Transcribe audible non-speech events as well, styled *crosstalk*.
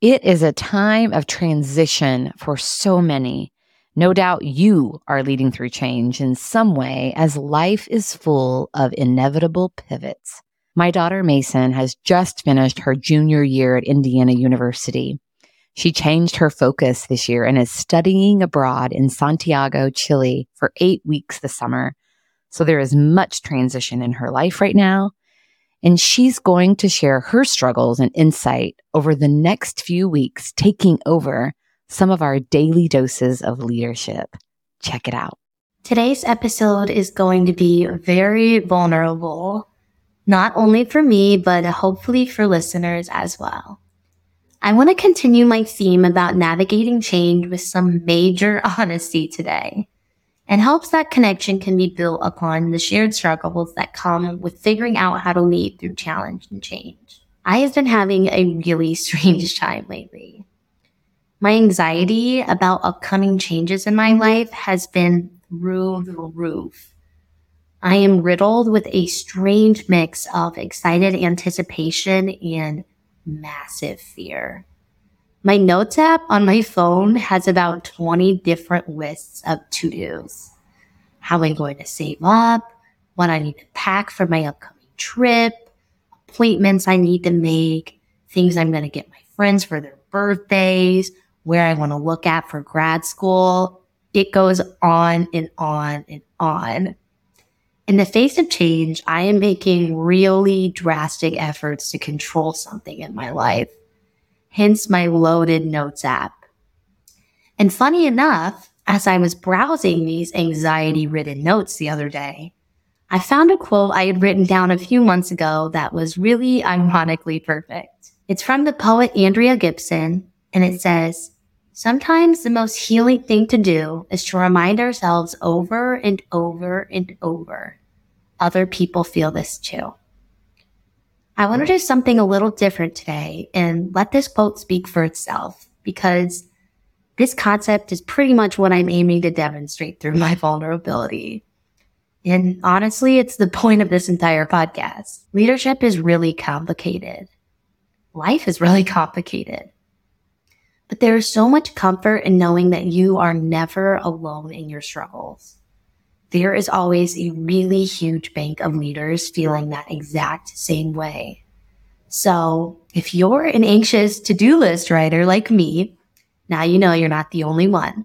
It is a time of transition for so many. No doubt you are leading through change in some way as life is full of inevitable pivots. My daughter Mason has just finished her junior year at Indiana University. She changed her focus this year and is studying abroad in Santiago, Chile for eight weeks this summer. So there is much transition in her life right now. And she's going to share her struggles and insight over the next few weeks, taking over some of our daily doses of leadership. Check it out. Today's episode is going to be very vulnerable, not only for me, but hopefully for listeners as well. I want to continue my theme about navigating change with some major *laughs* honesty today and helps that connection can be built upon the shared struggles that come with figuring out how to lead through challenge and change. I have been having a really *laughs* strange time lately. My anxiety about upcoming changes in my life has been through the roof. I am riddled with a strange mix of excited anticipation and massive fear. My notes app on my phone has about 20 different lists of to dos. How I'm going to save up, what I need to pack for my upcoming trip, appointments I need to make, things I'm going to get my friends for their birthdays, where I want to look at for grad school. It goes on and on and on. In the face of change, I am making really drastic efforts to control something in my life hence my loaded notes app. And funny enough, as I was browsing these anxiety ridden notes the other day, I found a quote I had written down a few months ago that was really ironically perfect. It's from the poet Andrea Gibson, and it says, Sometimes the most healing thing to do is to remind ourselves over and over and over. Other people feel this too. I want to do something a little different today and let this quote speak for itself because this concept is pretty much what I'm aiming to demonstrate through my *laughs* vulnerability. And honestly, it's the point of this entire podcast. Leadership is really complicated. Life is really *laughs* complicated. But there is so much comfort in knowing that you are never alone in your struggles there is always a really huge bank of leaders feeling that exact same way. So if you're an anxious to do list writer like me, now you know you're not the only one.